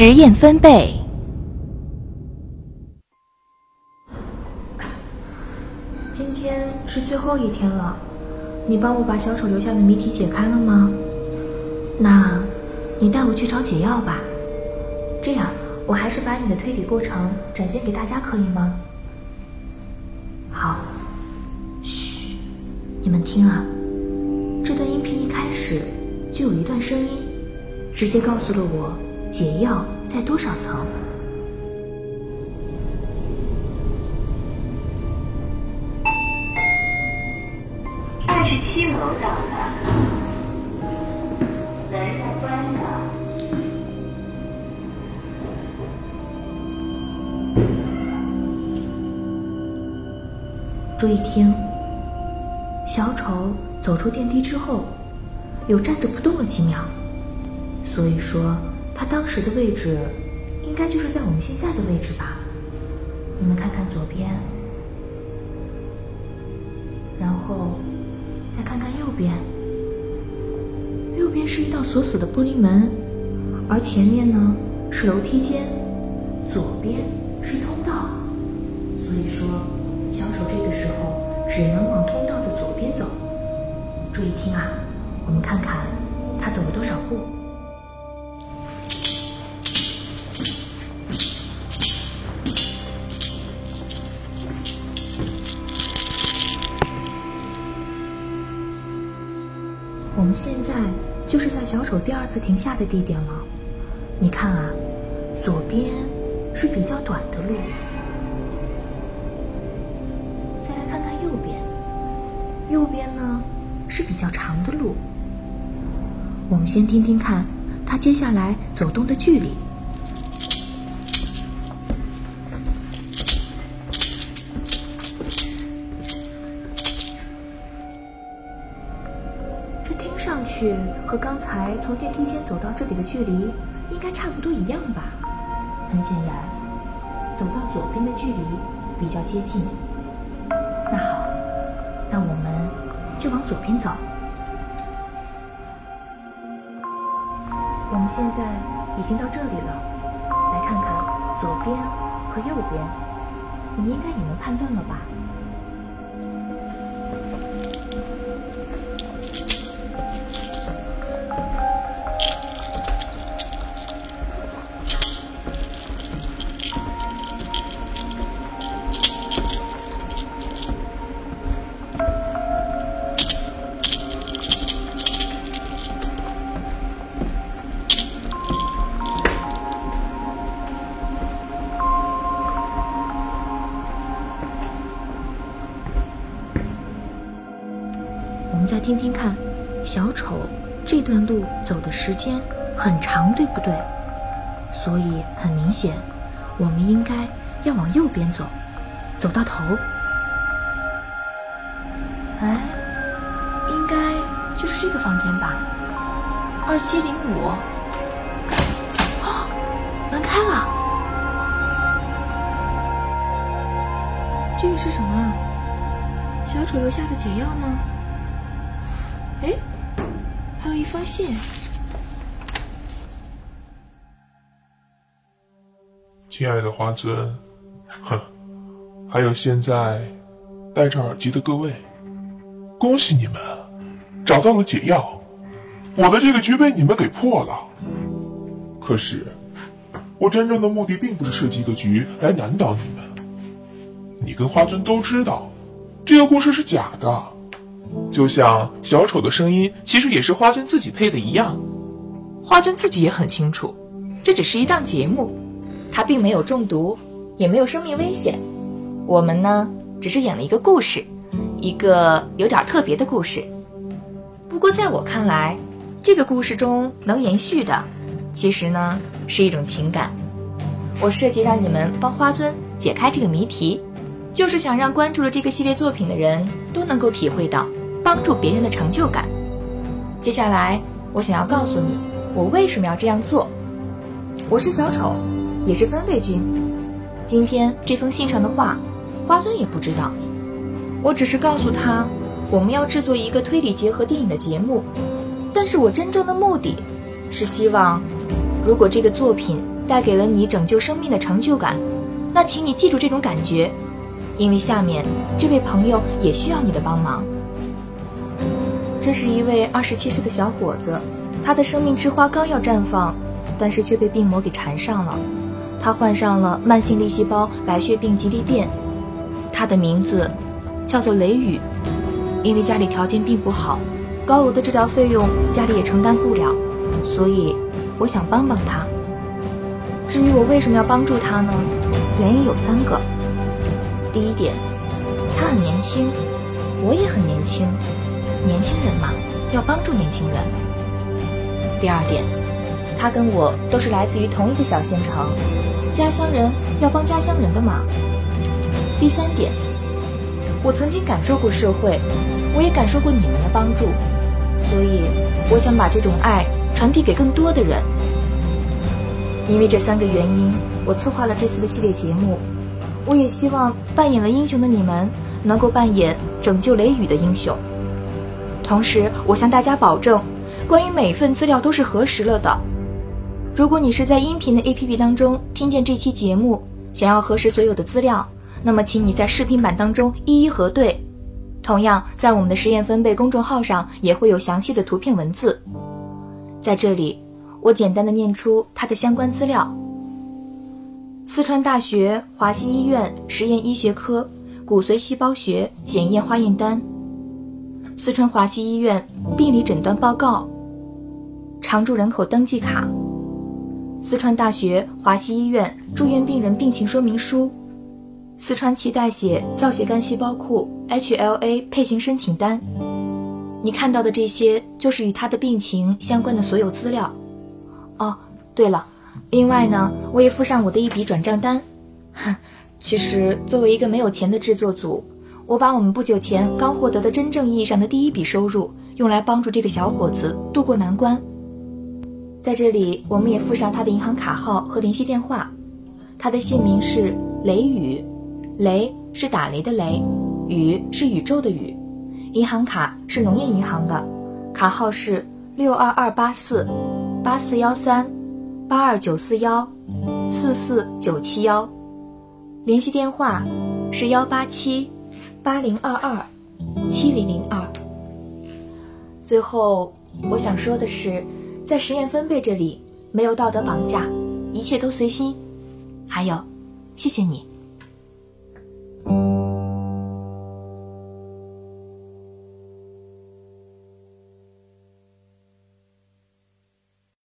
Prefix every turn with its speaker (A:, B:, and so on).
A: 实验分贝。
B: 今天是最后一天了，你帮我把小丑留下的谜题解开了吗？那，你带我去找解药吧。这样，我还是把你的推理过程展现给大家，可以吗？好。嘘，你们听啊，这段音频一开始就有一段声音，直接告诉了我解药在多少层。
C: 二十七楼到了，门要关了。
B: 注意听，小丑走出电梯之后，有站着不动了几秒，所以说他当时的位置应该就是在我们现在的位置吧？你们看看左边，然后再看看右边，右边是一道锁死的玻璃门，而前面呢是楼梯间，左边是通道，所以说。小丑这个时候只能往通道的左边走。注意听啊，我们看看他走了多少步。我们现在就是在小丑第二次停下的地点了。你看啊，左边是比较短的路。再来看看右边右边呢是比较长的路，我们先听听看他接下来走动的距离。去和刚才从电梯间走到这里的距离应该差不多一样吧？很显然，走到左边的距离比较接近。那好。那我们就往左边走。我们现在已经到这里了，来看看左边和右边，你应该也能判断了吧？再听听看，小丑这段路走的时间很长，对不对？所以很明显，我们应该要往右边走，走到头。哎，应该就是这个房间吧？二七零五。啊，门开了。这个是什么？小丑留下的解药吗？哎，还有一封信。
D: 亲爱的花尊，哼，还有现在戴着耳机的各位，恭喜你们找到了解药，我的这个局被你们给破了。可是，我真正的目的并不是设计一个局来难倒你们。你跟花尊都知道，这个故事是假的。
E: 就像小丑的声音其实也是花尊自己配的一样，花尊自己也很清楚，这只是一档节目，他并没有中毒，也没有生命危险。我们呢，只是演了一个故事，一个有点特别的故事。不过在我看来，这个故事中能延续的，其实呢是一种情感。我设计让你们帮花尊解开这个谜题，就是想让关注了这个系列作品的人都能够体会到。帮助别人的成就感。接下来，我想要告诉你，我为什么要这样做。我是小丑，也是分贝君。今天这封信上的话，花尊也不知道。我只是告诉他，我们要制作一个推理结合电影的节目。但是我真正的目的，是希望，如果这个作品
B: 带给了你拯救生命的成就感，那请你记住这种感觉，因为下面这位朋友也需要你的帮忙。这是一位二十七岁的小伙子，他的生命之花刚要绽放，但是却被病魔给缠上了，他患上了慢性粒细胞白血病吉利变，他的名字叫做雷雨，因为家里条件并不好，高额的治疗费用家里也承担不了，所以我想帮帮他。至于我为什么要帮助他呢？原因有三个。第一点，他很年轻，我也很年轻。年轻人嘛，要帮助年轻人。第二点，他跟我都是来自于同一个小县城，家乡人要帮家乡人的嘛。第三点，我曾经感受过社会，我也感受过你们的帮助，所以我想把这种爱传递给更多的人。因为这三个原因，我策划了这次的系列节目。我也希望扮演了英雄的你们，能够扮演拯救雷雨的英雄。同时，我向大家保证，关于每份资料都是核实了的。如果你是在音频的 APP 当中听见这期节目，想要核实所有的资料，那么请你在视频版当中一一核对。同样，在我们的实验分贝公众号上也会有详细的图片文字。在这里，我简单的念出它的相关资料：四川大学华西医院实验医学科骨髓细胞学检验化验单。四川华西医院病理诊断报告、常住人口登记卡、四川大学华西医院住院病人病情说明书、四川脐带血造血干细胞库 HLA 配型申请单。你看到的这些就是与他的病情相关的所有资料。哦，对了，另外呢，我也附上我的一笔转账单。哼，其实作为一个没有钱的制作组。我把我们不久前刚获得的真正意义上的第一笔收入用来帮助这个小伙子渡过难关。在这里，我们也附上他的银行卡号和联系电话。他的姓名是雷雨，雷是打雷的雷，雨是宇宙的雨。银行卡是农业银行的，卡号是六二二八四八四幺三八二九四幺四四九七幺。联系电话是幺八七。八零二二七零零二。最后，我想说的是，在实验分贝这里没有道德绑架，一切都随心。还有，谢谢你。